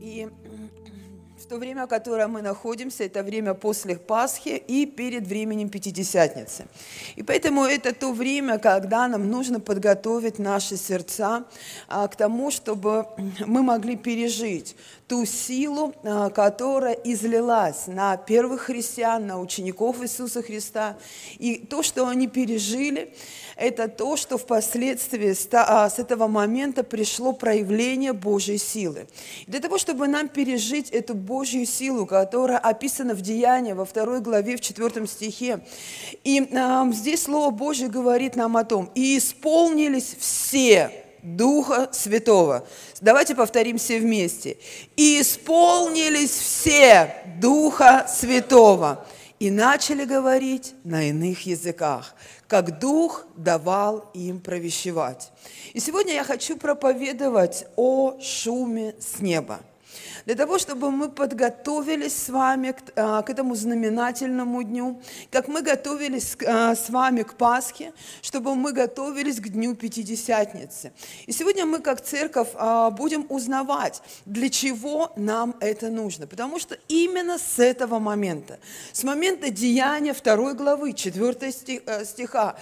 И в то время, в котором мы находимся, это время после Пасхи и перед временем Пятидесятницы. И поэтому это то время, когда нам нужно подготовить наши сердца а, к тому, чтобы мы могли пережить ту силу, а, которая излилась на первых христиан, на учеников Иисуса Христа. И то, что они пережили, это то, что впоследствии а, с этого момента пришло проявление Божьей силы. Для того, чтобы нам пережить эту Божью силу, которая описана в Деянии во второй главе, в четвертом стихе, и э, здесь Слово Божье говорит нам о том, «И исполнились все Духа Святого». Давайте повторим все вместе. «И исполнились все Духа Святого» и начали говорить на иных языках как Дух давал им провещевать. И сегодня я хочу проповедовать о шуме с неба для того, чтобы мы подготовились с вами к, а, к этому знаменательному дню, как мы готовились а, с вами к Пасхе, чтобы мы готовились к Дню Пятидесятницы. И сегодня мы, как церковь, а, будем узнавать, для чего нам это нужно. Потому что именно с этого момента, с момента деяния второй главы, 4 э, стиха,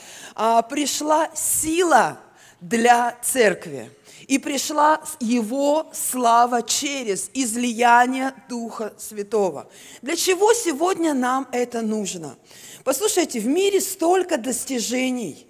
пришла сила для церкви. И пришла Его слава через излияние Духа Святого. Для чего сегодня нам это нужно? Послушайте, в мире столько достижений,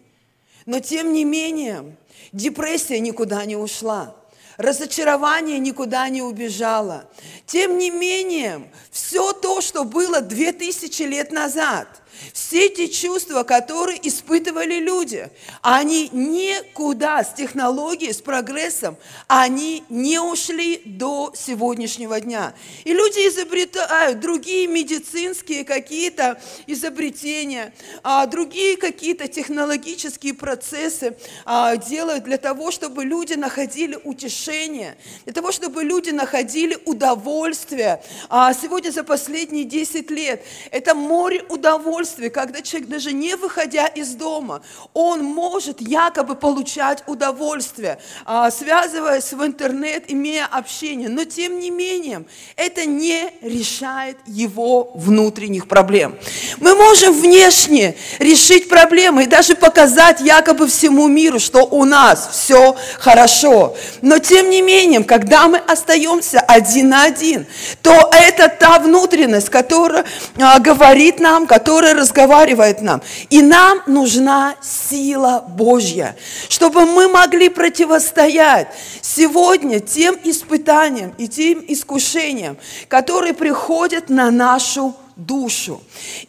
но тем не менее депрессия никуда не ушла. Разочарование никуда не убежало. Тем не менее, все то, что было две тысячи лет назад – все эти чувства, которые испытывали люди, они никуда с технологией, с прогрессом, они не ушли до сегодняшнего дня. И люди изобретают другие медицинские какие-то изобретения, а другие какие-то технологические процессы а, делают для того, чтобы люди находили утешение, для того, чтобы люди находили удовольствие. А сегодня за последние 10 лет это море удовольствия удовольствие, когда человек даже не выходя из дома, он может якобы получать удовольствие, а, связываясь в интернет, имея общение. Но тем не менее, это не решает его внутренних проблем. Мы можем внешне решить проблемы и даже показать якобы всему миру, что у нас все хорошо. Но тем не менее, когда мы остаемся один на один, то это та внутренность, которая а, говорит нам, которая разговаривает нам. И нам нужна сила Божья, чтобы мы могли противостоять сегодня тем испытаниям и тем искушениям, которые приходят на нашу душу.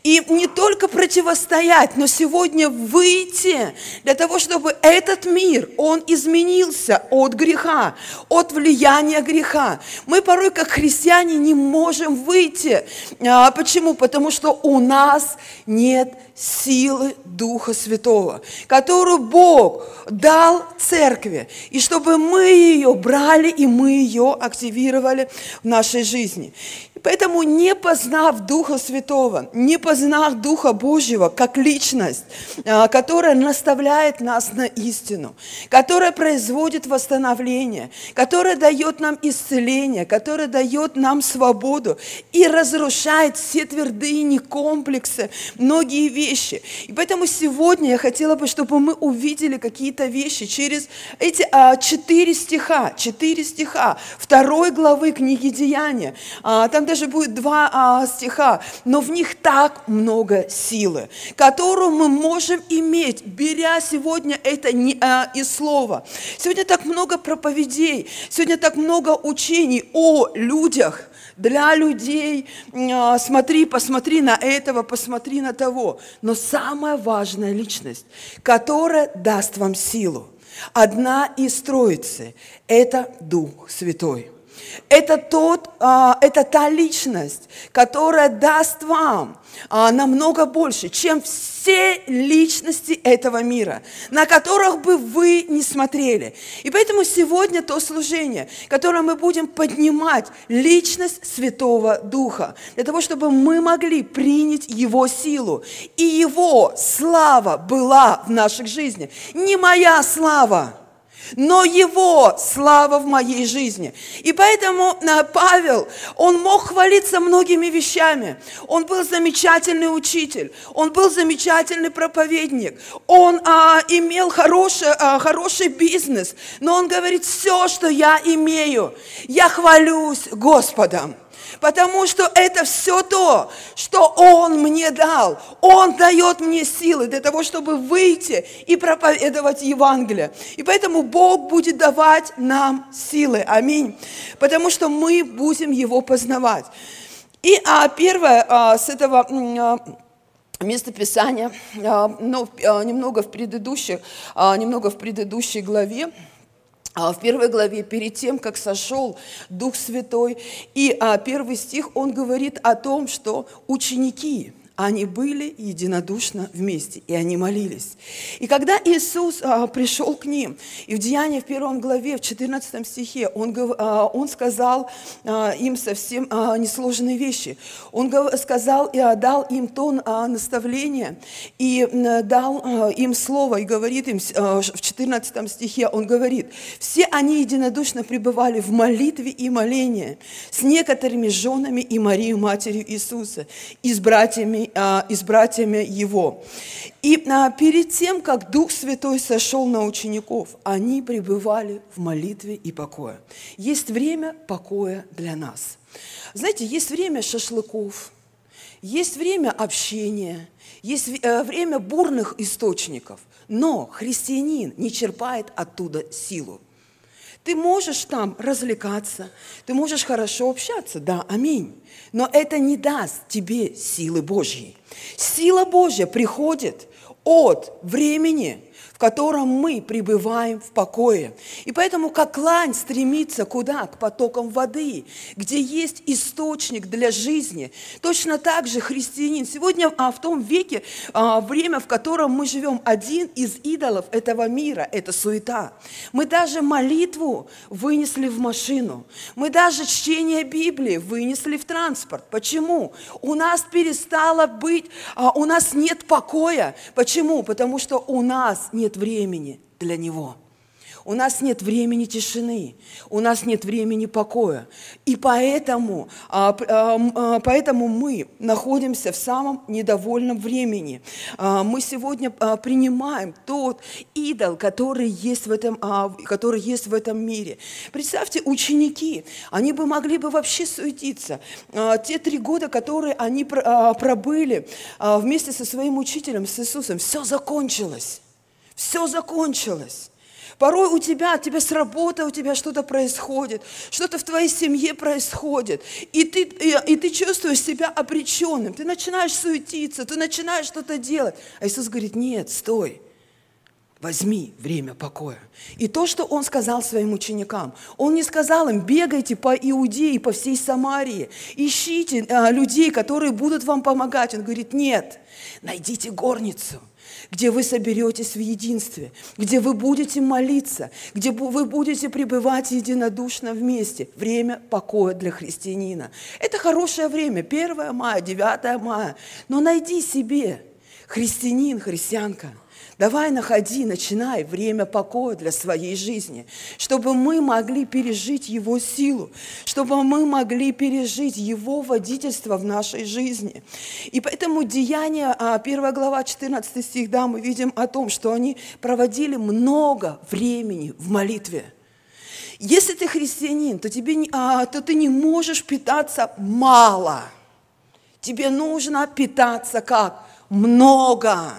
И не только противостоять, но сегодня выйти для того, чтобы этот мир, он изменился от греха, от влияния греха. Мы порой, как христиане, не можем выйти. А, почему? Потому что у нас нет силы Духа Святого, которую Бог дал церкви, и чтобы мы ее брали и мы ее активировали в нашей жизни. Поэтому не познав Духа Святого, не познав Духа Божьего как личность, а, которая наставляет нас на истину, которая производит восстановление, которая дает нам исцеление, которая дает нам свободу и разрушает все твердыни, комплексы, многие вещи. И поэтому сегодня я хотела бы, чтобы мы увидели какие-то вещи через эти а, четыре стиха, четыре стиха второй главы книги Деяния. А, там даже будет два а, стиха, но в них так много силы, которую мы можем иметь, беря сегодня это не, а, из слова. Сегодня так много проповедей, сегодня так много учений о людях, для людей, а, смотри, посмотри на этого, посмотри на того. Но самая важная личность, которая даст вам силу, одна из троицы – это Дух Святой. Это, тот, а, это та личность, которая даст вам а, намного больше, чем все личности этого мира, на которых бы вы не смотрели. И поэтому сегодня то служение, которое мы будем поднимать, личность Святого Духа, для того, чтобы мы могли принять Его силу, и Его слава была в наших жизнях. Не моя слава, но Его слава в моей жизни. И поэтому Павел, он мог хвалиться многими вещами. Он был замечательный учитель, он был замечательный проповедник, он а, имел хороший, а, хороший бизнес, но он говорит, все, что я имею, я хвалюсь Господом. Потому что это все то, что Он мне дал. Он дает мне силы для того, чтобы выйти и проповедовать Евангелие. И поэтому Бог будет давать нам силы. Аминь. Потому что мы будем Его познавать. И а, первое а, с этого а, место Писания, а, ну, а, немного в предыдущих, а, немного в предыдущей главе, в первой главе, перед тем, как сошел Дух Святой, и а, первый стих, он говорит о том, что ученики, они были единодушно вместе, и они молились. И когда Иисус а, пришел к ним, и в Деянии в первом главе, в 14 стихе, Он, а, он сказал а, им совсем а, несложные вещи. Он сказал и дал им тон а, наставления, и а, дал а, им слово, и говорит им а, в 14 стихе, Он говорит, «Все они единодушно пребывали в молитве и молении с некоторыми женами и Марией, матерью Иисуса, и с братьями а, с братьями его. И а, перед тем, как Дух Святой сошел на учеников, они пребывали в молитве и покое. Есть время покоя для нас. Знаете, есть время шашлыков, есть время общения, есть э, время бурных источников, но христианин не черпает оттуда силу. Ты можешь там развлекаться, ты можешь хорошо общаться, да, аминь. Но это не даст тебе силы Божьей. Сила Божья приходит от времени, в котором мы пребываем в покое. И поэтому, как лань стремится куда? К потокам воды, где есть источник для жизни. Точно так же христианин. Сегодня а, в том веке, а, время, в котором мы живем, один из идолов этого мира – это суета. Мы даже молитву вынесли в машину. Мы даже чтение Библии вынесли в транспорт. Почему? У нас перестало быть, а, у нас нет покоя. Почему? Потому что у нас нет нет времени для Него. У нас нет времени тишины, у нас нет времени покоя. И поэтому, а, а, а, поэтому мы находимся в самом недовольном времени. Мы сегодня принимаем тот идол, который есть в этом, который есть в этом мире. Представьте, ученики, они бы могли бы вообще суетиться. Те три года, которые они пробыли вместе со своим учителем, с Иисусом, все закончилось. Все закончилось. Порой у тебя, у тебя с работы, у тебя что-то происходит, что-то в твоей семье происходит, и ты, и, и ты чувствуешь себя обреченным, ты начинаешь суетиться, ты начинаешь что-то делать. А Иисус говорит, нет, стой, возьми время покоя. И то, что Он сказал своим ученикам, Он не сказал им, бегайте по Иудее, по всей Самарии, ищите а, людей, которые будут вам помогать. Он говорит, нет, найдите горницу – где вы соберетесь в единстве, где вы будете молиться, где вы будете пребывать единодушно вместе. Время покоя для христианина. Это хорошее время, 1 мая, 9 мая. Но найди себе, христианин, христианка – Давай находи, начинай время покоя для своей жизни, чтобы мы могли пережить Его силу, чтобы мы могли пережить Его водительство в нашей жизни. И поэтому Деяние, 1 а, глава, 14 стих, да, мы видим о том, что они проводили много времени в молитве. Если ты христианин, то, тебе, а, то ты не можешь питаться мало. Тебе нужно питаться как? Много.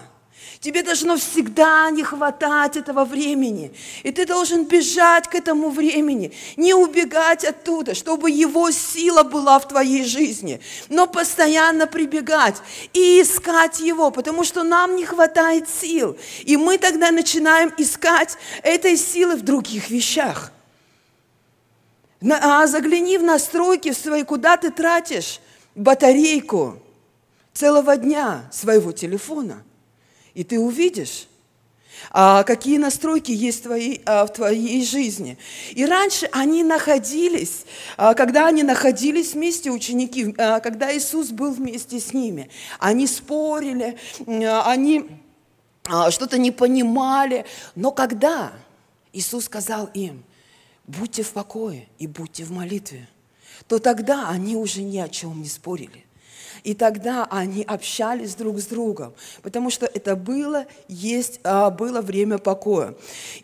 Тебе должно всегда не хватать этого времени. И ты должен бежать к этому времени, не убегать оттуда, чтобы его сила была в твоей жизни, но постоянно прибегать и искать его, потому что нам не хватает сил. И мы тогда начинаем искать этой силы в других вещах. А загляни в настройки свои, куда ты тратишь батарейку целого дня своего телефона – и ты увидишь, а какие настройки есть в твоей, а, в твоей жизни. И раньше они находились, а, когда они находились вместе, ученики, а, когда Иисус был вместе с ними, они спорили, они что-то не понимали, но когда Иисус сказал им, будьте в покое и будьте в молитве, то тогда они уже ни о чем не спорили. И тогда они общались друг с другом, потому что это было, есть, а, было время покоя.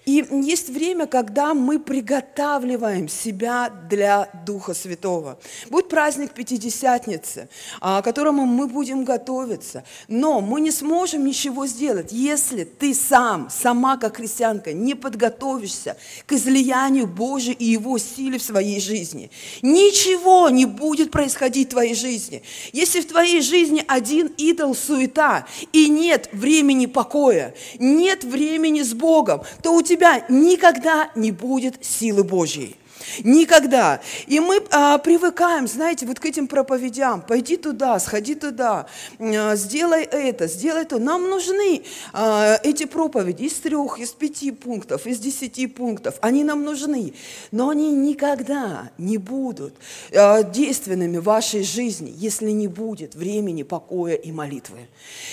И есть время, когда мы приготавливаем себя для Духа Святого. Будет праздник Пятидесятницы, а, к которому мы будем готовиться. Но мы не сможем ничего сделать, если ты сам, сама как христианка, не подготовишься к излиянию Божьей и Его силе в своей жизни. Ничего не будет происходить в твоей жизни. Если в твоей жизни один идол суета, и нет времени покоя, нет времени с Богом, то у тебя никогда не будет силы Божьей. Никогда. И мы а, привыкаем, знаете, вот к этим проповедям. Пойди туда, сходи туда, а, сделай это, сделай то. Нам нужны а, эти проповеди из трех, из пяти пунктов, из десяти пунктов. Они нам нужны. Но они никогда не будут а, действенными в вашей жизни, если не будет времени покоя и молитвы.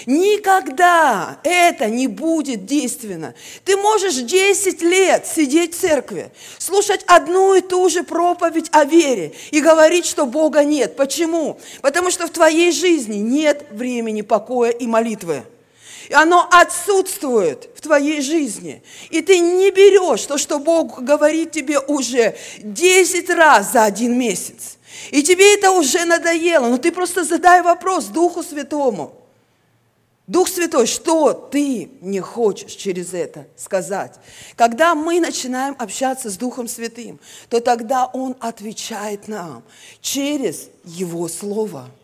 Никогда это не будет действенно. Ты можешь 10 лет сидеть в церкви, слушать одну и ту же проповедь о вере и говорить, что Бога нет. Почему? Потому что в твоей жизни нет времени покоя и молитвы. И оно отсутствует в твоей жизни. И ты не берешь то, что Бог говорит тебе уже 10 раз за один месяц. И тебе это уже надоело. Но ты просто задай вопрос Духу Святому. Дух Святой, что ты не хочешь через это сказать? Когда мы начинаем общаться с Духом Святым, то тогда Он отвечает нам через Его Слово –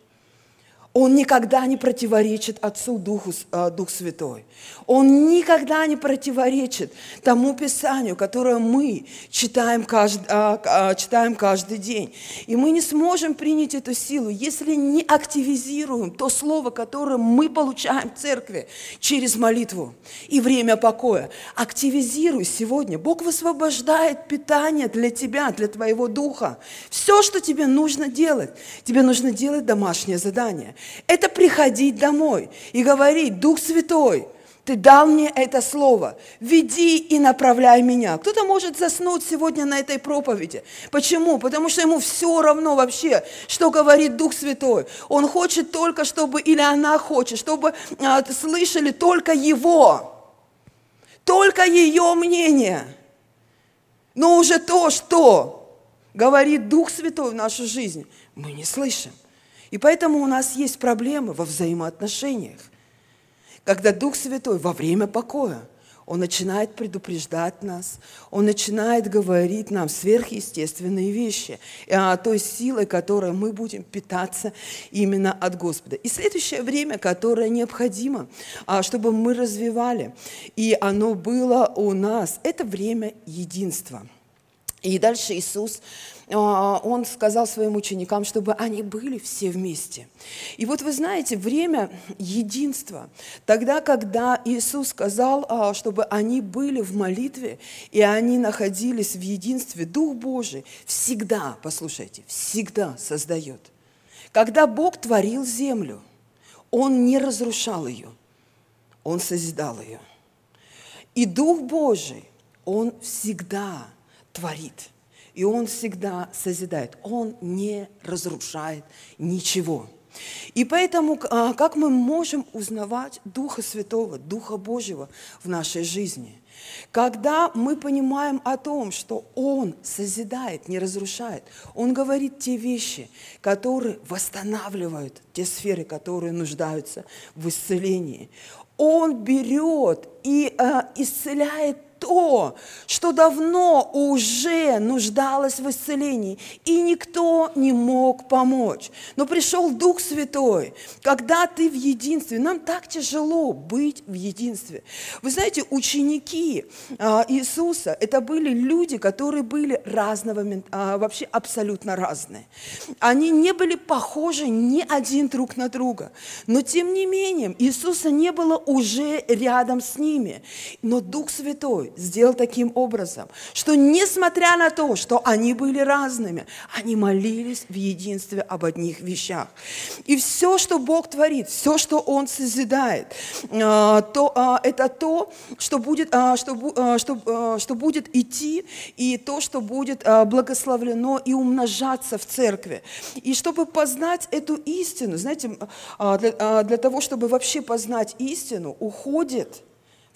он никогда не противоречит Отцу Духу, э, Дух Святой. Он никогда не противоречит тому Писанию, которое мы читаем каждый, а, а, читаем каждый день. И мы не сможем принять эту силу, если не активизируем то слово, которое мы получаем в церкви через молитву и время покоя. Активизируй сегодня. Бог высвобождает питание для тебя, для твоего духа. Все, что тебе нужно делать, тебе нужно делать домашнее задание – это приходить домой и говорить, Дух Святой, ты дал мне это слово. Веди и направляй меня. Кто-то может заснуть сегодня на этой проповеди. Почему? Потому что ему все равно вообще, что говорит Дух Святой. Он хочет только, чтобы, или она хочет, чтобы а, слышали только его. Только ее мнение. Но уже то, что говорит Дух Святой в нашу жизнь, мы не слышим. И поэтому у нас есть проблемы во взаимоотношениях. Когда Дух Святой во время покоя, Он начинает предупреждать нас, Он начинает говорить нам сверхъестественные вещи, о той силой, которой мы будем питаться именно от Господа. И следующее время, которое необходимо, а, чтобы мы развивали, и оно было у нас, это время единства. И дальше Иисус а, он сказал своим ученикам, чтобы они были все вместе. И вот вы знаете, время единства, тогда, когда Иисус сказал, а, чтобы они были в молитве, и они находились в единстве, Дух Божий всегда, послушайте, всегда создает. Когда Бог творил землю, Он не разрушал ее, Он созидал ее. И Дух Божий, Он всегда творит – и Он всегда созидает. Он не разрушает ничего. И поэтому, а, как мы можем узнавать Духа Святого, Духа Божьего в нашей жизни? Когда мы понимаем о том, что Он созидает, не разрушает, Он говорит те вещи, которые восстанавливают те сферы, которые нуждаются в исцелении. Он берет и э, исцеляет то, что давно уже нуждалось в исцелении, и никто не мог помочь. Но пришел Дух Святой, когда ты в единстве. Нам так тяжело быть в единстве. Вы знаете, ученики а, Иисуса, это были люди, которые были разного, а, вообще абсолютно разные. Они не были похожи ни один друг на друга. Но тем не менее, Иисуса не было уже рядом с ними. Но Дух Святой сделал таким образом, что несмотря на то, что они были разными, они молились в единстве об одних вещах. И все, что Бог творит, все, что Он созидает, а, то, а, это то, что будет, а, что, что, что будет идти, и то, что будет благословлено и умножаться в церкви. И чтобы познать эту истину, знаете, для, для того, чтобы вообще познать истину, уходит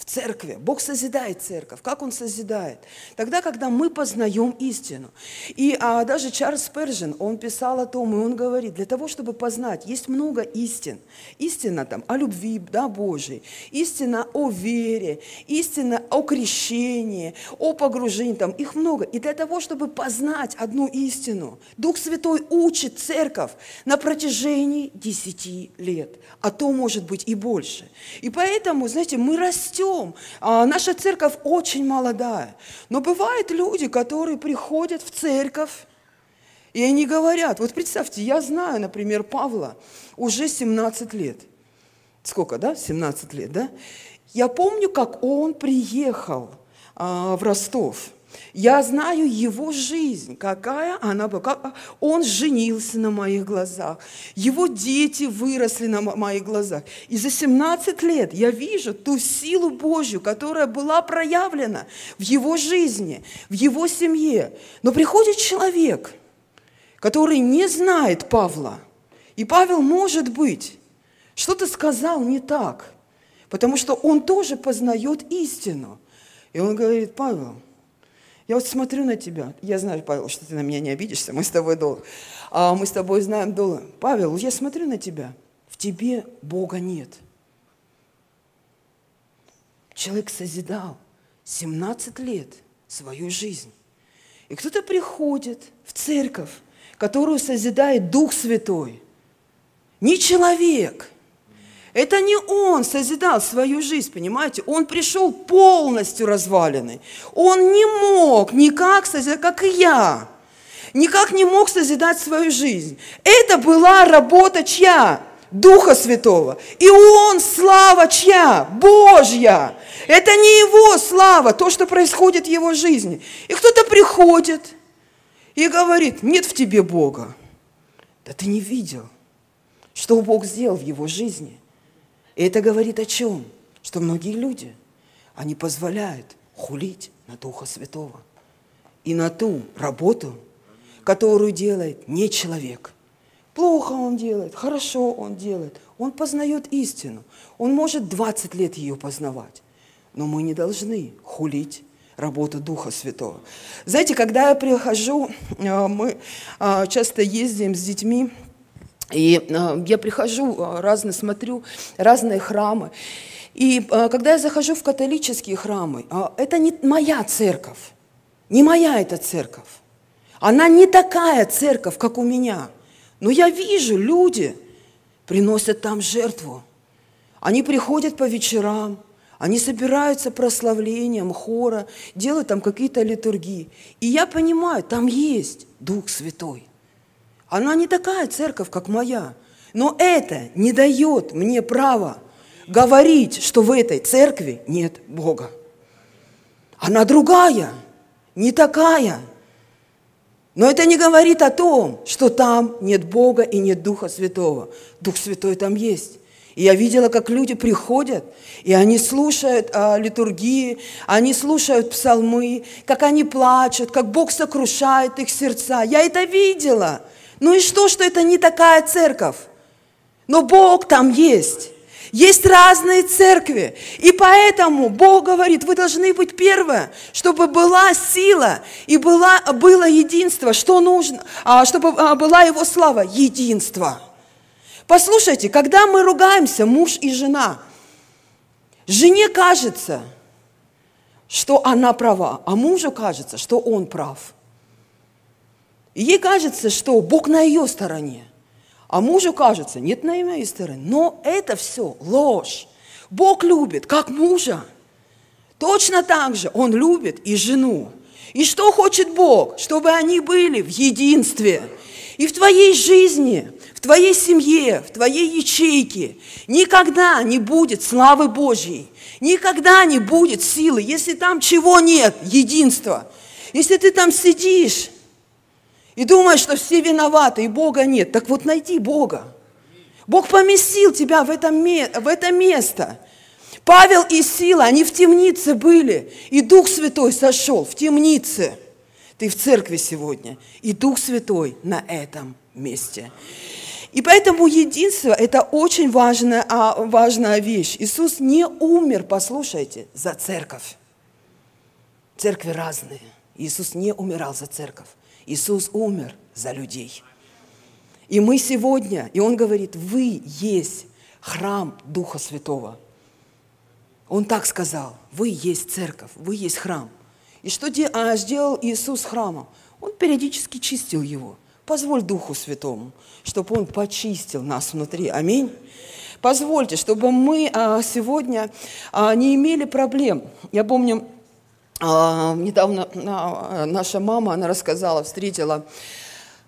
в церкви. Бог созидает церковь. Как Он созидает? Тогда, когда мы познаем истину. И а, даже Чарльз Пержин, он писал о том, и он говорит, для того, чтобы познать, есть много истин. Истина там о любви да, Божией, истина о вере, истина о крещении, о погружении, там их много. И для того, чтобы познать одну истину, Дух Святой учит церковь на протяжении десяти лет, а то может быть и больше. И поэтому, знаете, мы растем растем. А наша церковь очень молодая. Но бывают люди, которые приходят в церковь, и они говорят, вот представьте, я знаю, например, Павла уже 17 лет. Сколько, да? 17 лет, да? Я помню, как он приехал а, в Ростов – я знаю его жизнь, какая она была. Он женился на моих глазах. Его дети выросли на моих глазах. И за 17 лет я вижу ту силу Божью, которая была проявлена в его жизни, в его семье. Но приходит человек, который не знает Павла. И Павел, может быть, что-то сказал не так, потому что он тоже познает истину. И он говорит, Павел, я вот смотрю на тебя. Я знаю, Павел, что ты на меня не обидишься. Мы с тобой долго. А мы с тобой знаем долго. Павел, я смотрю на тебя. В тебе Бога нет. Человек созидал 17 лет свою жизнь. И кто-то приходит в церковь, которую созидает Дух Святой. Не человек – это не он созидал свою жизнь, понимаете? Он пришел полностью разваленный. Он не мог никак созидать, как и я. Никак не мог созидать свою жизнь. Это была работа чья? Духа Святого. И он, слава чья? Божья. Это не его слава, то, что происходит в его жизни. И кто-то приходит и говорит, нет в тебе Бога. Да ты не видел, что Бог сделал в его жизни. И это говорит о чем? Что многие люди, они позволяют хулить на Духа Святого и на ту работу, которую делает не человек. Плохо он делает, хорошо он делает. Он познает истину. Он может 20 лет ее познавать. Но мы не должны хулить работу Духа Святого. Знаете, когда я прихожу, э, мы э, часто ездим с детьми и э, я прихожу, э, разные смотрю, разные храмы. И э, когда я захожу в католические храмы, это не моя церковь, не моя эта церковь. Она не такая церковь, как у меня. Но я вижу, люди приносят там жертву. Они приходят по вечерам, они собираются прославлением хора, делают там какие-то литургии. И я понимаю, там есть Дух Святой. Она не такая церковь, как моя. Но это не дает мне права говорить, что в этой церкви нет Бога. Она другая, не такая. Но это не говорит о том, что там нет Бога и нет Духа Святого. Дух Святой там есть. И я видела, как люди приходят, и они слушают а, литургии, они слушают псалмы, как они плачут, как Бог сокрушает их сердца. Я это видела. Ну и что, что это не такая церковь? Но Бог там есть. Есть разные церкви. И поэтому Бог говорит, вы должны быть первое, чтобы была сила и была, было единство. Что нужно? А, чтобы а, была Его слава. Единство. Послушайте, когда мы ругаемся, муж и жена, жене кажется, что она права, а мужу кажется, что он прав. Ей кажется, что Бог на ее стороне. А мужу кажется, нет на моей стороне. Но это все ложь. Бог любит, как мужа. Точно так же Он любит и жену. И что хочет Бог? Чтобы они были в единстве. И в твоей жизни, в твоей семье, в твоей ячейке никогда не будет славы Божьей, никогда не будет силы, если там чего нет, единства. Если ты там сидишь и думаешь, что все виноваты, и Бога нет, так вот найди Бога. Бог поместил тебя в это, в это место. Павел и Сила, они в темнице были, и Дух Святой сошел в темнице. Ты в церкви сегодня, и Дух Святой на этом месте. И поэтому единство – это очень важная, а, важная вещь. Иисус не умер, послушайте, за церковь. Церкви разные. Иисус не умирал за церковь. Иисус умер за людей. И мы сегодня, и Он говорит, вы есть храм Духа Святого. Он так сказал, вы есть церковь, вы есть храм. И что а, сделал Иисус храмом? Он периодически чистил его. Позволь Духу Святому, чтобы Он почистил нас внутри. Аминь. Позвольте, чтобы мы а, сегодня а, не имели проблем. Я помню, недавно наша мама, она рассказала, встретила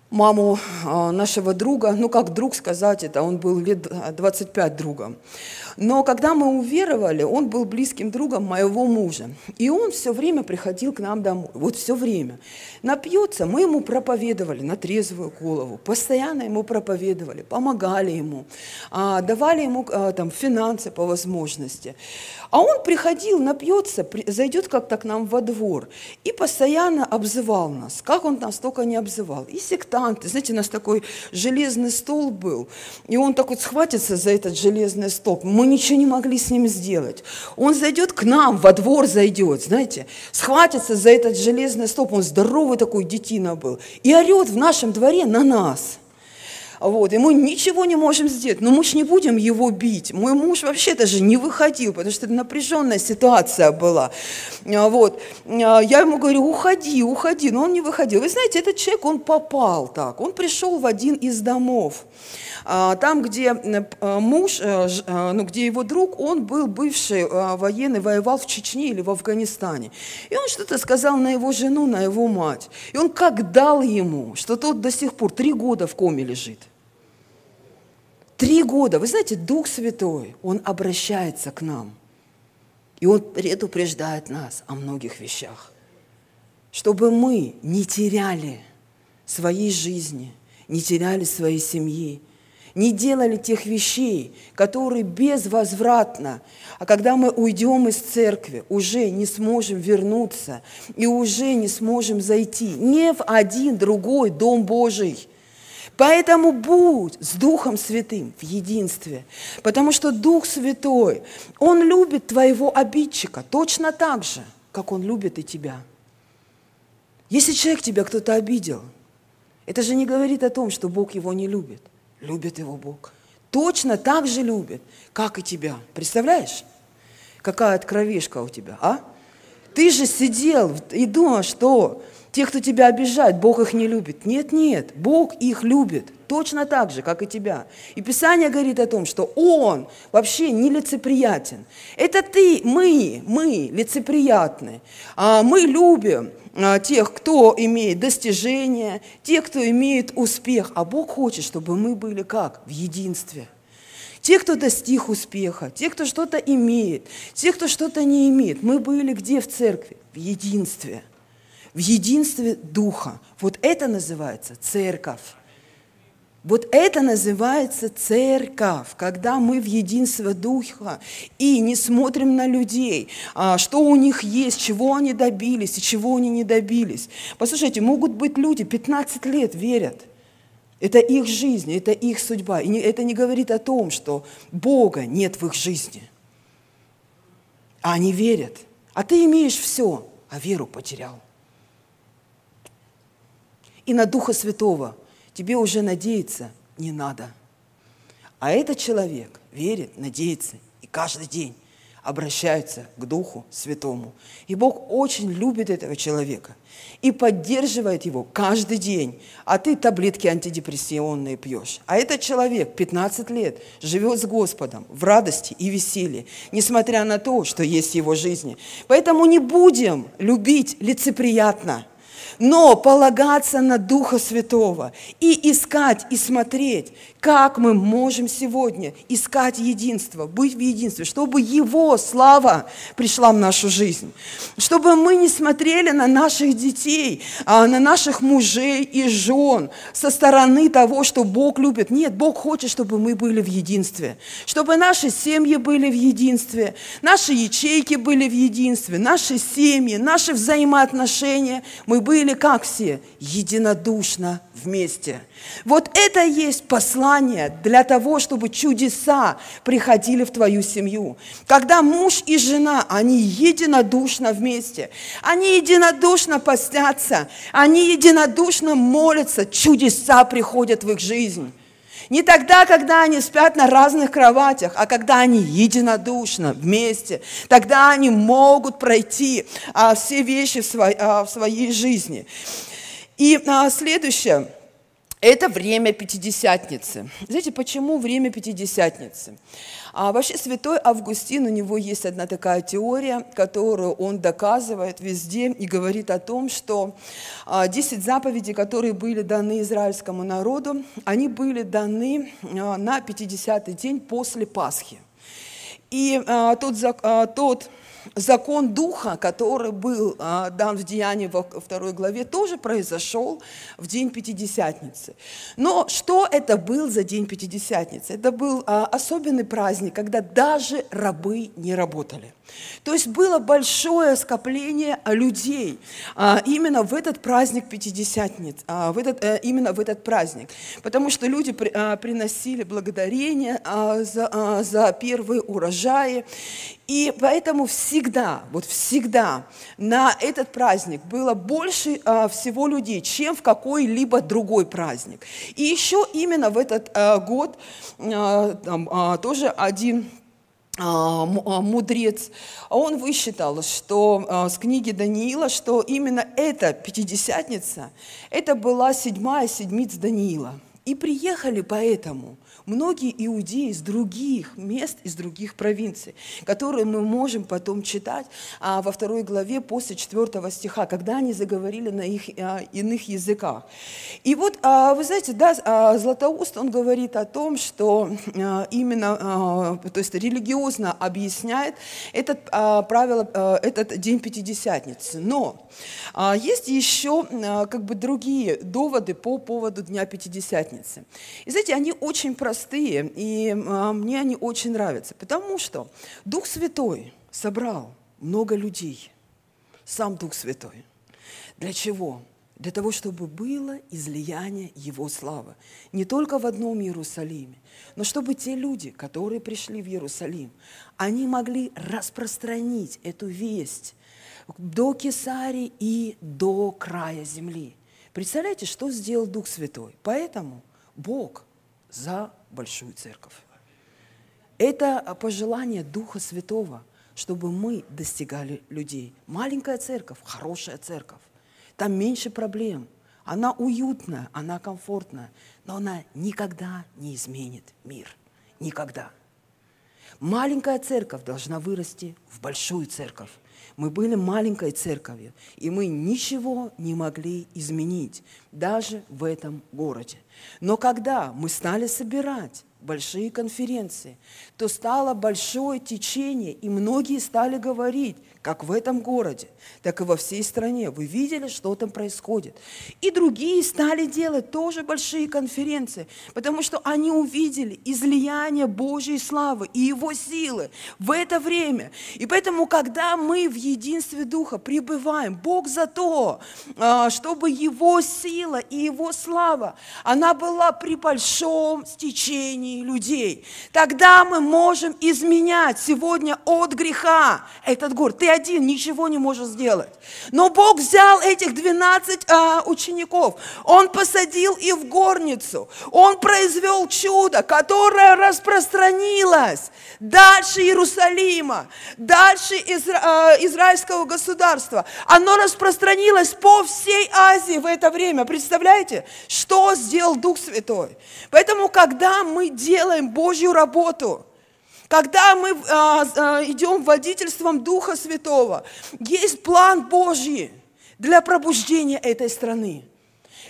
маму нашего друга, ну как друг сказать это, он был лет 25 другом. Но когда мы уверовали, он был близким другом моего мужа. И он все время приходил к нам домой. Вот все время. Напьется, мы ему проповедовали на трезвую голову. Постоянно ему проповедовали, помогали ему, а, давали ему а, там, финансы по возможности. А он приходил, напьется, зайдет как-то к нам во двор и постоянно обзывал нас. Как он нас только не обзывал. И сектанты. Знаете, у нас такой железный стол был. И он так вот схватится за этот железный столб. Мы ничего не могли с ним сделать. Он зайдет к нам, во двор зайдет, знаете, схватится за этот железный столб. Он здоровый такой детина был. И орет в нашем дворе на нас. Вот, и мы ничего не можем сделать. Но мы же не будем его бить. Мой муж вообще даже не выходил, потому что это напряженная ситуация была. А, вот. А, я ему говорю, уходи, уходи. Но он не выходил. Вы знаете, этот человек, он попал так. Он пришел в один из домов. А, там, где муж, э, э, ну, где его друг, он был бывший военный, воевал в Чечне или в Афганистане. И он что-то сказал на его жену, на его мать. И он как дал ему, что тот до сих пор три года в коме лежит. Три года. Вы знаете, Дух Святой, Он обращается к нам. И Он предупреждает нас о многих вещах. Чтобы мы не теряли своей жизни, не теряли своей семьи, не делали тех вещей, которые безвозвратно, а когда мы уйдем из церкви, уже не сможем вернуться и уже не сможем зайти не в один другой Дом Божий – Поэтому будь с Духом Святым в единстве, потому что Дух Святой, Он любит твоего обидчика точно так же, как Он любит и тебя. Если человек тебя кто-то обидел, это же не говорит о том, что Бог его не любит. Любит его Бог. Точно так же любит, как и тебя. Представляешь? Какая откровишка у тебя, а? Ты же сидел и думал, что те, кто тебя обижает, Бог их не любит. Нет, нет, Бог их любит точно так же, как и тебя. И Писание говорит о том, что Он вообще не лицеприятен. Это ты, мы, мы лицеприятны. А мы любим а, тех, кто имеет достижения, тех, кто имеет успех. А Бог хочет, чтобы мы были как? В единстве. Те, кто достиг успеха, те, кто что-то имеет, те, кто что-то не имеет. Мы были где в церкви? В единстве – в единстве Духа. Вот это называется церковь. Вот это называется церковь, когда мы в единстве Духа и не смотрим на людей, а, что у них есть, чего они добились и чего они не добились. Послушайте, могут быть люди 15 лет верят. Это их жизнь, это их судьба. И это не говорит о том, что Бога нет в их жизни. А они верят. А ты имеешь все, а веру потерял и на Духа Святого тебе уже надеяться не надо. А этот человек верит, надеется и каждый день обращается к Духу Святому. И Бог очень любит этого человека и поддерживает его каждый день. А ты таблетки антидепрессионные пьешь. А этот человек 15 лет живет с Господом в радости и веселье, несмотря на то, что есть в его жизни. Поэтому не будем любить лицеприятно – но полагаться на Духа Святого и искать и смотреть, как мы можем сегодня искать единство, быть в единстве, чтобы Его слава пришла в нашу жизнь, чтобы мы не смотрели на наших детей, а на наших мужей и жен со стороны того, что Бог любит. Нет, Бог хочет, чтобы мы были в единстве, чтобы наши семьи были в единстве, наши ячейки были в единстве, наши семьи, наши взаимоотношения, мы были как все, единодушно вместе. Вот это есть послание для того, чтобы чудеса приходили в твою семью. Когда муж и жена, они единодушно вместе, они единодушно постятся, они единодушно молятся, чудеса приходят в их жизнь. Не тогда, когда они спят на разных кроватях, а когда они единодушно вместе, тогда они могут пройти а, все вещи в, свой, а, в своей жизни. И а, следующее – это время Пятидесятницы. Знаете, почему время Пятидесятницы? А вообще святой Августин, у него есть одна такая теория, которую он доказывает везде и говорит о том, что а, десять заповедей, которые были даны израильскому народу, они были даны а, на 50-й день после Пасхи. И а, тот, тот закон Духа, который был а, дан в Деянии во второй главе, тоже произошел в день Пятидесятницы. Но что это был за день Пятидесятницы? Это был а, особенный праздник, когда даже рабы не работали. То есть было большое скопление людей а, именно в этот праздник Пятидесятниц, в этот, а, именно в этот праздник, потому что люди при, приносили благодарение за, за первые урожаи, и поэтому всегда, вот всегда на этот праздник было больше а, всего людей, чем в какой-либо другой праздник. И еще именно в этот а, год а, там, а, тоже один а, а, мудрец, он высчитал, что а, с книги Даниила, что именно эта пятидесятница, это была седьмая седмица Даниила. И приехали поэтому многие иудеи из других мест, из других провинций, которые мы можем потом читать а, во второй главе после четвертого стиха, когда они заговорили на их а, иных языках. И вот, а, вы знаете, да, а, Златоуст, он говорит о том, что а, именно, а, то есть религиозно объясняет этот а, правило, а, этот день Пятидесятницы. Но а, есть еще а, как бы другие доводы по поводу Дня Пятидесятницы. И знаете, они очень простые простые, и а, мне они очень нравятся, потому что Дух Святой собрал много людей, сам Дух Святой. Для чего? Для того, чтобы было излияние Его славы. Не только в одном Иерусалиме, но чтобы те люди, которые пришли в Иерусалим, они могли распространить эту весть до Кесарии и до края земли. Представляете, что сделал Дух Святой? Поэтому Бог за большую церковь. Это пожелание Духа Святого, чтобы мы достигали людей. Маленькая церковь, хорошая церковь. Там меньше проблем. Она уютная, она комфортная, но она никогда не изменит мир. Никогда. Маленькая церковь должна вырасти в большую церковь. Мы были маленькой церковью, и мы ничего не могли изменить, даже в этом городе. Но когда мы стали собирать большие конференции, то стало большое течение, и многие стали говорить, как в этом городе, так и во всей стране. Вы видели, что там происходит. И другие стали делать тоже большие конференции, потому что они увидели излияние Божьей славы и Его силы в это время. И поэтому, когда мы в единстве Духа пребываем, Бог за то, а, чтобы Его сила и Его слава, она была при большом стечении людей. Тогда мы можем изменять сегодня от греха этот город. Ты один ничего не можешь сделать. Но Бог взял этих 12 а, учеников, Он посадил их в горницу, Он произвел чудо, которое распространилось дальше Иерусалима, дальше Изра, а, израильского государства. Оно распространилось по всей Азии в это время. Представляете, что сделал Дух Святой? Поэтому, когда мы делаем Божью работу, когда мы а, а, идем водительством Духа Святого, есть план Божий. для пробуждения этой страны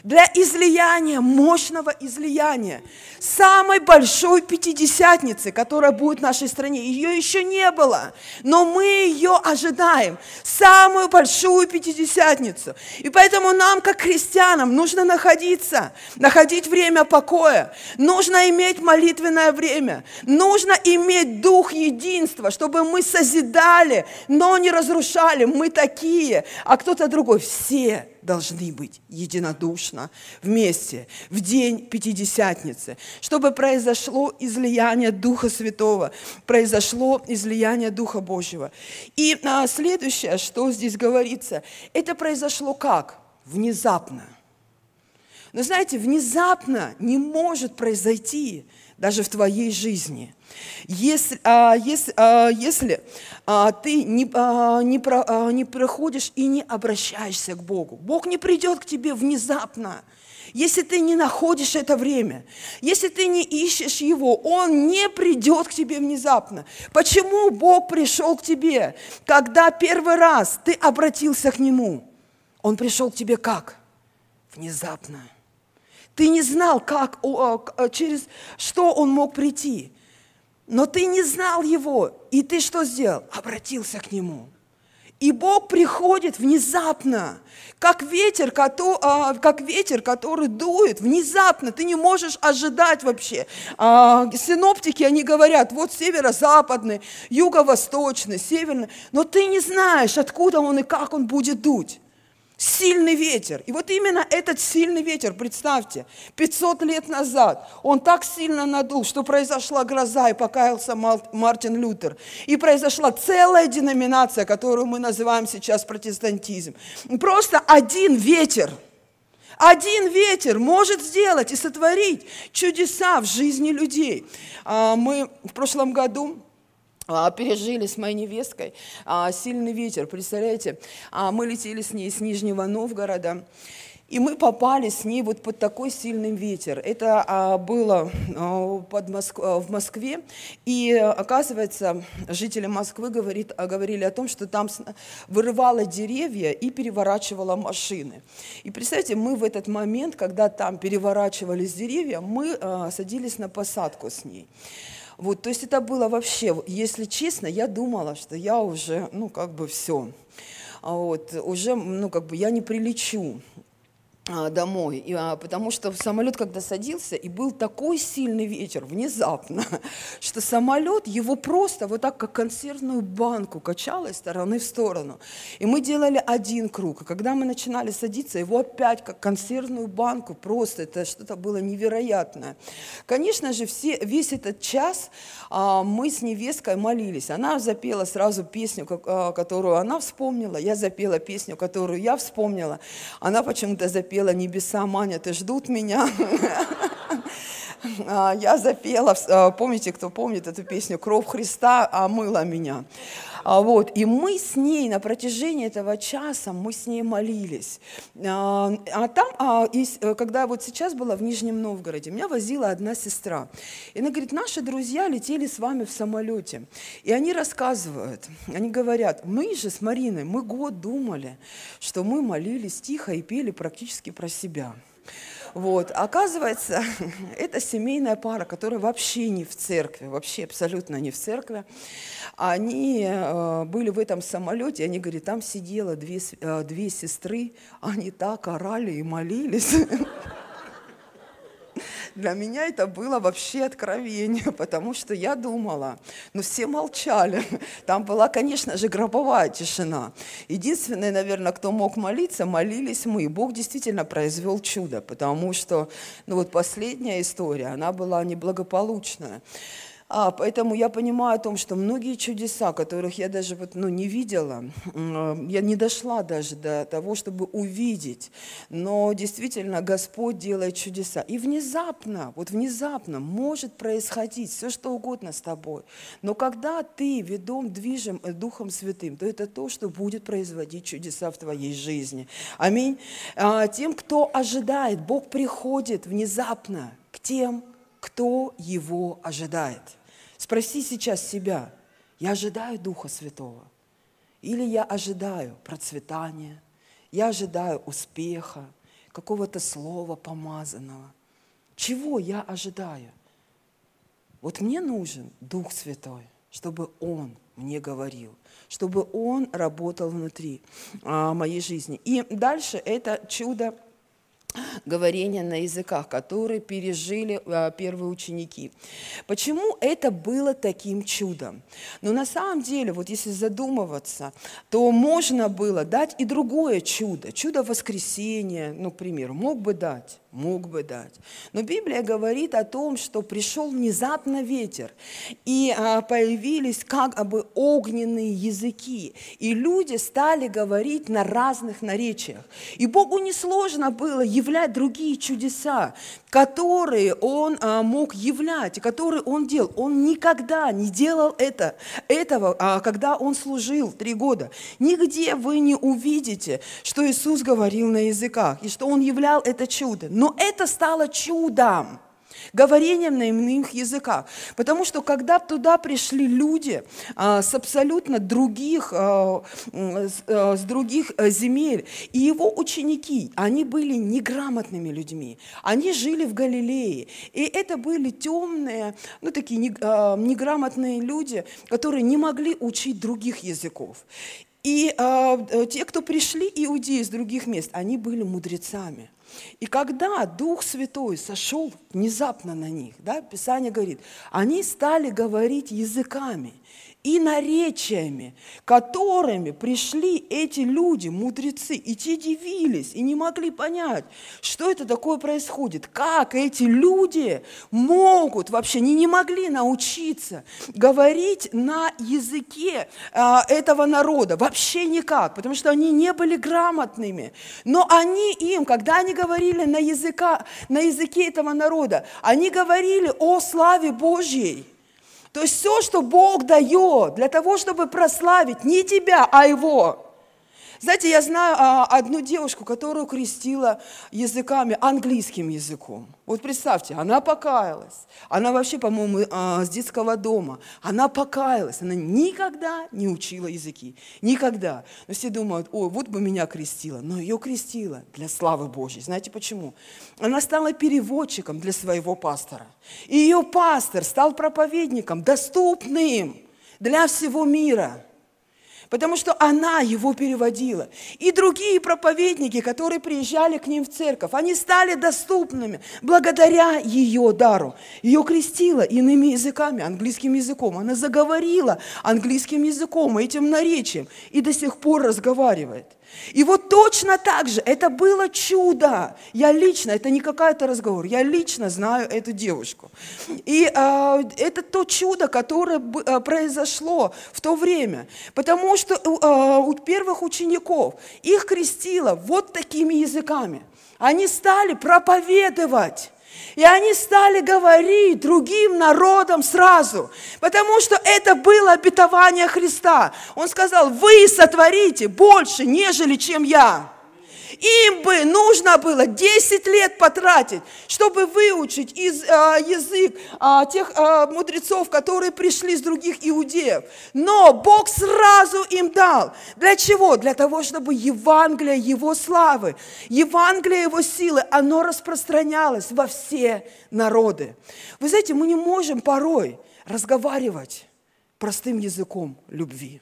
для излияния, мощного излияния, самой большой пятидесятницы, которая будет в нашей стране. Ее еще не было, но мы ее ожидаем, самую большую пятидесятницу. И поэтому нам, как христианам, нужно находиться, находить время покоя, нужно иметь молитвенное время, нужно иметь дух единства, чтобы мы созидали, но не разрушали. Мы такие, а кто-то другой. Все должны быть единодушно вместе в день Пятидесятницы, чтобы произошло излияние Духа Святого, произошло излияние Духа Божьего. И а, следующее, что здесь говорится, это произошло как? Внезапно. Но знаете, внезапно не может произойти даже в твоей жизни. Если, а, если, а, если а, ты не, а, не, про, а, не проходишь и не обращаешься к Богу, Бог не придет к тебе внезапно. Если ты не находишь это время, если ты не ищешь Его, Он не придет к тебе внезапно. Почему Бог пришел к тебе, когда первый раз ты обратился к Нему? Он пришел к тебе как? Внезапно. Ты не знал, как, через что Он мог прийти. Но ты не знал его, и ты что сделал? Обратился к нему. И Бог приходит внезапно, как ветер, а, как ветер, который дует внезапно. Ты не можешь ожидать вообще. А, синоптики, они говорят, вот северо-западный, юго-восточный, северный. Но ты не знаешь, откуда он и как он будет дуть. Сильный ветер. И вот именно этот сильный ветер, представьте, 500 лет назад, он так сильно надул, что произошла гроза, и покаялся Мартин Лютер. И произошла целая деноминация, которую мы называем сейчас протестантизм. Просто один ветер, один ветер может сделать и сотворить чудеса в жизни людей. А, мы в прошлом году пережили с моей невесткой а, сильный ветер. Представляете, а, мы летели с ней с Нижнего Новгорода, и мы попали с ней вот под такой сильный ветер. Это было под Моск... в Москве, и оказывается, жители Москвы говорит, говорили о том, что там вырывало деревья и переворачивало машины. И представьте, мы в этот момент, когда там переворачивались деревья, мы садились на посадку с ней. Вот, то есть это было вообще, если честно, я думала, что я уже, ну, как бы все. А вот, уже, ну, как бы я не прилечу. А, домой, и, а, потому что самолет, когда садился, и был такой сильный ветер внезапно, что самолет его просто вот так, как консервную банку, качало из стороны в сторону. И мы делали один круг, и когда мы начинали садиться, его опять как консервную банку, просто это что-то было невероятное. Конечно же, все, весь этот час а, мы с невесткой молились. Она запела сразу песню, как, а, которую она вспомнила, я запела песню, которую я вспомнила. Она почему-то запела запела «Небеса манят и ждут меня». А, я запела, а, помните, кто помнит эту песню «Кровь Христа омыла меня». А, вот, и мы с ней на протяжении этого часа, мы с ней молились. А там, э, когда вот сейчас была в Нижнем Новгороде, меня возила одна сестра. И она говорит, наши друзья летели с вами в самолете. И они рассказывают, они говорят, мы же с Мариной, мы год думали, что мы молились тихо и пели практически про себя. Вот. Оказывается, это семейная пара, которая вообще не в церкви, вообще абсолютно не в церкви. Они э, были в этом самолете, они говорят, там сидело две, э, две сестры, они так орали и молились. Для меня это было вообще откровение, потому что я думала, ну все молчали. Там была, конечно же, гробовая тишина. Единственное, наверное, кто мог молиться, молились мы. Бог действительно произвел чудо, потому что, ну вот последняя история, она была неблагополучная. А, поэтому я понимаю о том, что многие чудеса, которых я даже вот, ну, не видела, я не дошла даже до того, чтобы увидеть, но действительно Господь делает чудеса. И внезапно, вот внезапно может происходить все, что угодно с тобой. Но когда ты ведом, движим э, Духом Святым, то это то, что будет производить чудеса в твоей жизни. Аминь. А, тем, кто ожидает, Бог приходит внезапно к тем, кто его ожидает. Спроси сейчас себя, я ожидаю Духа Святого? Или я ожидаю процветания, Я ожидаю успеха, какого-то слова помазанного. Чего я ожидаю? Вот мне нужен Дух Святой, чтобы Он мне говорил, чтобы Он работал внутри а, моей жизни. И дальше это чудо говорения на языках, которые пережили а, первые ученики. Почему это было таким чудом? Но ну, на самом деле, вот если задумываться, то можно было дать и другое чудо, чудо воскресения, ну, к примеру, мог бы дать мог бы дать. Но Библия говорит о том, что пришел внезапно ветер, и а, появились как бы огненные языки, и люди стали говорить на разных наречиях. И Богу несложно было являть другие чудеса, которые Он а, мог являть, которые Он делал. Он никогда не делал это, этого, а, когда Он служил три года. Нигде вы не увидите, что Иисус говорил на языках, и что Он являл это чудо. Но это стало чудом говорением на иных языках. Потому что когда туда пришли люди а, с абсолютно других, а, с, а, с других а, земель, и его ученики, они были неграмотными людьми, они жили в Галилее, и это были темные, ну такие не, а, неграмотные люди, которые не могли учить других языков. И а, те, кто пришли иудеи из других мест, они были мудрецами. И когда Дух Святой сошел внезапно на них, да, Писание говорит, они стали говорить языками и наречиями, которыми пришли эти люди, мудрецы, и те дивились, и не могли понять, что это такое происходит, как эти люди могут, вообще они не могли научиться говорить на языке а, этого народа, вообще никак, потому что они не были грамотными, но они им, когда они говорили на, языка, на языке этого народа, они говорили о славе Божьей, то есть все, что Бог дает для того, чтобы прославить не тебя, а Его. Знаете, я знаю а, одну девушку, которую крестила языками, английским языком. Вот представьте, она покаялась. Она вообще, по-моему, а, с детского дома. Она покаялась. Она никогда не учила языки. Никогда. Но все думают, ой, вот бы меня крестила. Но ее крестила для славы Божьей. Знаете почему? Она стала переводчиком для своего пастора. И ее пастор стал проповедником, доступным для всего мира потому что она его переводила. И другие проповедники, которые приезжали к ним в церковь, они стали доступными благодаря ее дару. Ее крестила иными языками, английским языком. Она заговорила английским языком, этим наречием, и до сих пор разговаривает. И вот точно так же, это было чудо. Я лично, это не какой-то разговор, я лично знаю эту девушку. И э, это то чудо, которое э, произошло в то время. Потому что э, у первых учеников их крестило вот такими языками. Они стали проповедовать. И они стали говорить другим народам сразу, потому что это было обетование Христа. Он сказал, вы сотворите больше, нежели чем я. Им бы нужно было 10 лет потратить, чтобы выучить из, а, язык а, тех а, мудрецов, которые пришли с других иудеев. Но Бог сразу им дал. Для чего? Для того, чтобы Евангелие Его славы, Евангелие Его силы, оно распространялось во все народы. Вы знаете, мы не можем порой разговаривать простым языком любви.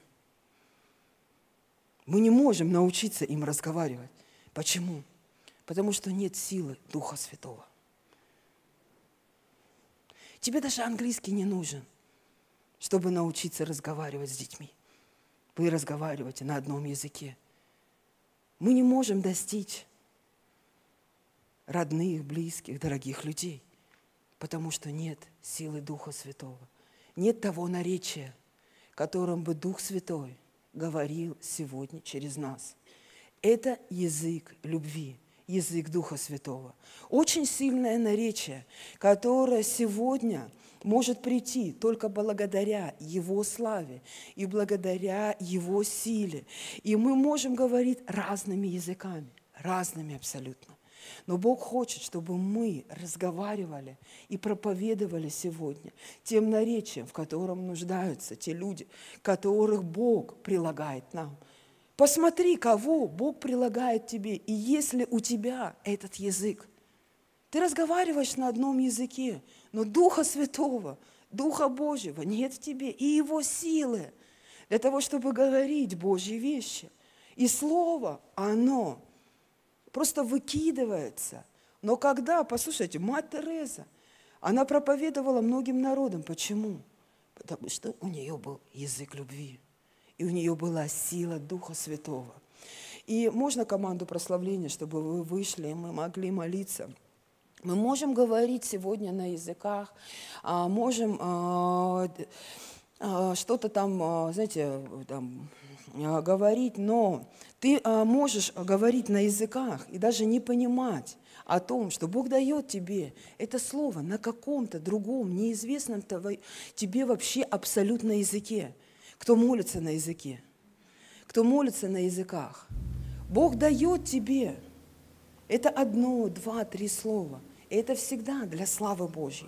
Мы не можем научиться им разговаривать. Почему? Потому что нет силы Духа Святого. Тебе даже английский не нужен, чтобы научиться разговаривать с детьми. Вы разговариваете на одном языке. Мы не можем достичь родных, близких, дорогих людей, потому что нет силы Духа Святого. Нет того наречия, которым бы Дух Святой говорил сегодня через нас – это язык любви, язык Духа Святого. Очень сильное наречие, которое сегодня может прийти только благодаря Его славе и благодаря Его силе. И мы можем говорить разными языками, разными абсолютно. Но Бог хочет, чтобы мы разговаривали и проповедовали сегодня тем наречием, в котором нуждаются те люди, которых Бог прилагает нам – Посмотри, кого Бог прилагает тебе. И если у тебя этот язык, ты разговариваешь на одном языке, но Духа Святого, Духа Божьего нет в тебе, и Его силы для того, чтобы говорить Божьи вещи. И Слово, оно просто выкидывается. Но когда, послушайте, мать Тереза, она проповедовала многим народам. Почему? Потому что у нее был язык любви, и у нее была сила Духа Святого. И можно команду прославления, чтобы вы вышли, и мы могли молиться. Мы можем говорить сегодня на языках, а, можем а, а, что-то там, знаете, там, говорить, но ты можешь говорить на языках и даже не понимать о том, что Бог дает тебе это слово на каком-то другом, неизвестном тебе вообще абсолютно языке. Кто молится на языке? Кто молится на языках? Бог дает тебе. Это одно, два, три слова. И это всегда для славы Божьей.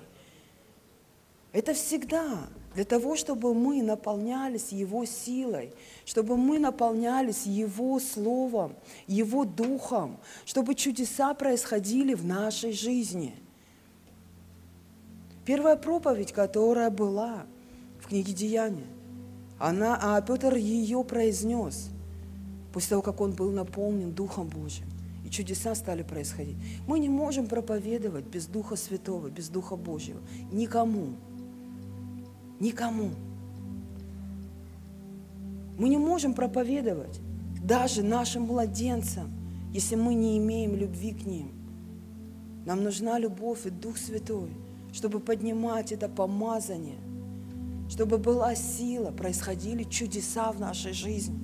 Это всегда для того, чтобы мы наполнялись Его силой, чтобы мы наполнялись Его Словом, Его Духом, чтобы чудеса происходили в нашей жизни. Первая проповедь, которая была в книге Деяния, она, а Петр ее произнес после того, как он был наполнен Духом Божьим. И чудеса стали происходить. Мы не можем проповедовать без Духа Святого, без Духа Божьего. Никому. Никому. Мы не можем проповедовать даже нашим младенцам, если мы не имеем любви к ним. Нам нужна любовь и Дух Святой, чтобы поднимать это помазание, чтобы была сила, происходили чудеса в нашей жизни.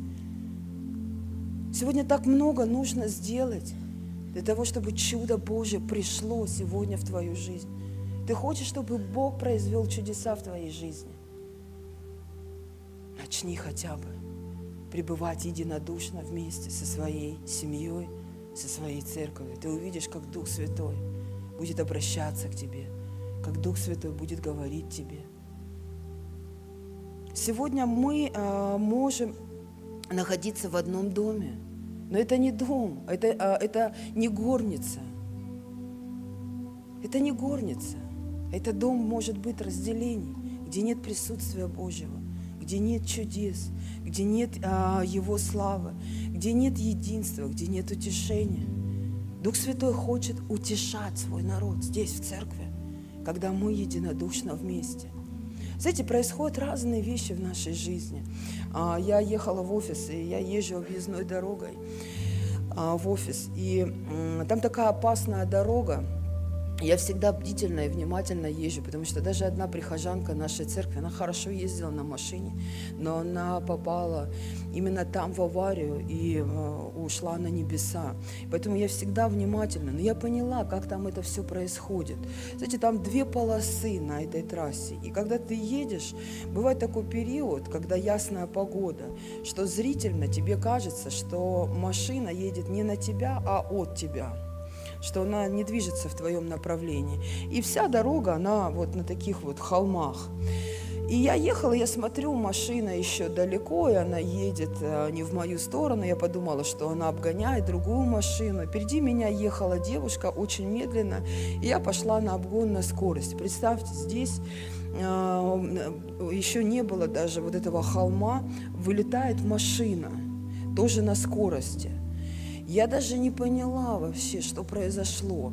Сегодня так много нужно сделать для того, чтобы чудо Божье пришло сегодня в твою жизнь. Ты хочешь, чтобы Бог произвел чудеса в твоей жизни? Начни хотя бы пребывать единодушно вместе со своей семьей, со своей церковью. Ты увидишь, как Дух Святой будет обращаться к тебе, как Дух Святой будет говорить тебе. Сегодня мы э, можем находиться в одном доме, но это не дом, это, э, это не горница. Это не горница. Это дом может быть разделений, где нет присутствия Божьего, где нет чудес, где нет а, Его славы, где нет единства, где нет утешения. Дух Святой хочет утешать свой народ здесь, в церкви, когда мы единодушно вместе. Знаете, происходят разные вещи в нашей жизни. А, я ехала в офис, и я езжу объездной дорогой а, в офис, и там такая опасная дорога, я всегда бдительно и внимательно езжу, потому что даже одна прихожанка нашей церкви, она хорошо ездила на машине, но она попала именно там в аварию и э, ушла на небеса. Поэтому я всегда внимательна. Но я поняла, как там это все происходит. Знаете, там две полосы на этой трассе. И когда ты едешь, бывает такой период, когда ясная погода, что зрительно тебе кажется, что машина едет не на тебя, а от тебя что она не движется в твоем направлении. И вся дорога, она вот на таких вот холмах. И я ехала, я смотрю, машина еще далеко, и она едет э, не в мою сторону. Я подумала, что она обгоняет другую машину. Впереди меня ехала девушка очень медленно, и я пошла на обгон на скорость. Представьте, здесь э, еще не было даже вот этого холма, вылетает машина, тоже на скорости. Я даже не поняла вообще, что произошло.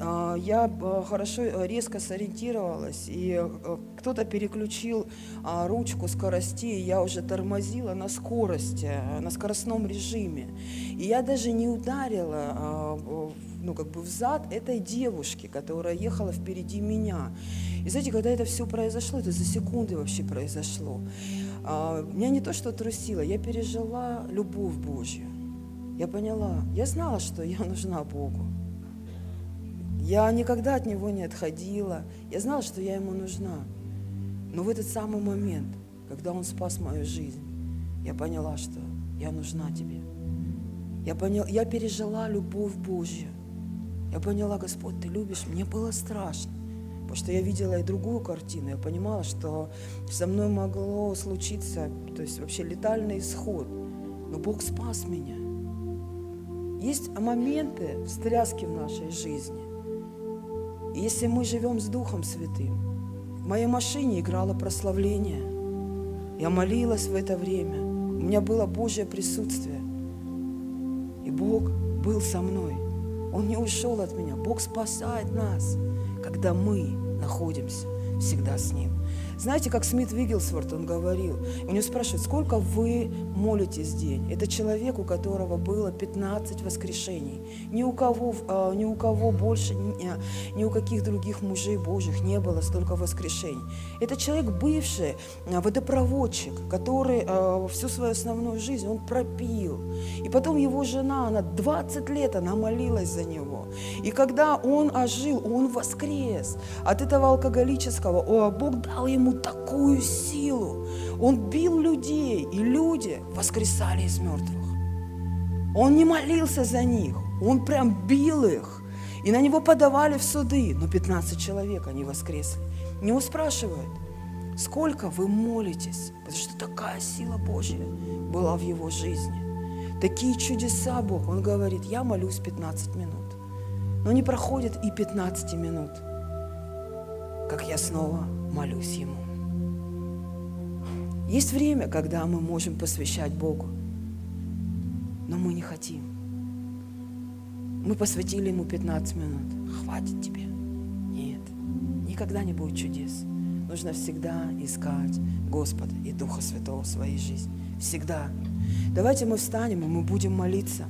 А, я а, хорошо, э, резко сориентировалась, и э, кто-то переключил а, ручку скорости, и я уже тормозила на скорости, на скоростном режиме. И я даже не ударила ну, как бы в зад этой девушки, которая ехала впереди меня. И знаете, когда это все произошло, это за секунды вообще произошло, меня не то что трусило, я пережила любовь Божью. Я поняла, я знала, что я нужна Богу. Я никогда от Него не отходила. Я знала, что я Ему нужна. Но в этот самый момент, когда Он спас мою жизнь, я поняла, что я нужна Тебе. Я, поняла, я пережила любовь Божью. Я поняла, Господь, Ты любишь. Мне было страшно, потому что я видела и другую картину. Я понимала, что со мной могло случиться, то есть вообще летальный исход – но Бог спас меня. Есть моменты встряски в нашей жизни. Если мы живем с Духом Святым, в моей машине играло прославление. Я молилась в это время. У меня было Божье присутствие. И Бог был со мной. Он не ушел от меня. Бог спасает нас, когда мы находимся всегда с Ним. Знаете, как Смит Вигелсворт, он говорил, у него спрашивают, сколько вы молитесь в день? Это человек, у которого было 15 воскрешений. Ни у кого, а, ни у кого больше, а, ни у каких других мужей Божьих не было столько воскрешений. Это человек бывший а, водопроводчик, который всю свою основную жизнь он пропил. И потом его жена, она 20 лет, она молилась за него. И когда он ожил, он воскрес от этого алкоголического, о, Бог дал ему такую силу. Он бил людей, и люди воскресали из мертвых. Он не молился за них, он прям бил их. И на него подавали в суды, но 15 человек они воскресли. Него спрашивают, сколько вы молитесь, потому что такая сила Божья была в его жизни. Такие чудеса Бог, он говорит, я молюсь 15 минут. Но не проходит и 15 минут, как я снова молюсь Ему. Есть время, когда мы можем посвящать Богу, но мы не хотим. Мы посвятили Ему 15 минут. Хватит тебе. Нет, никогда не будет чудес. Нужно всегда искать Господа и Духа Святого в своей жизни. Всегда. Давайте мы встанем, и мы будем молиться.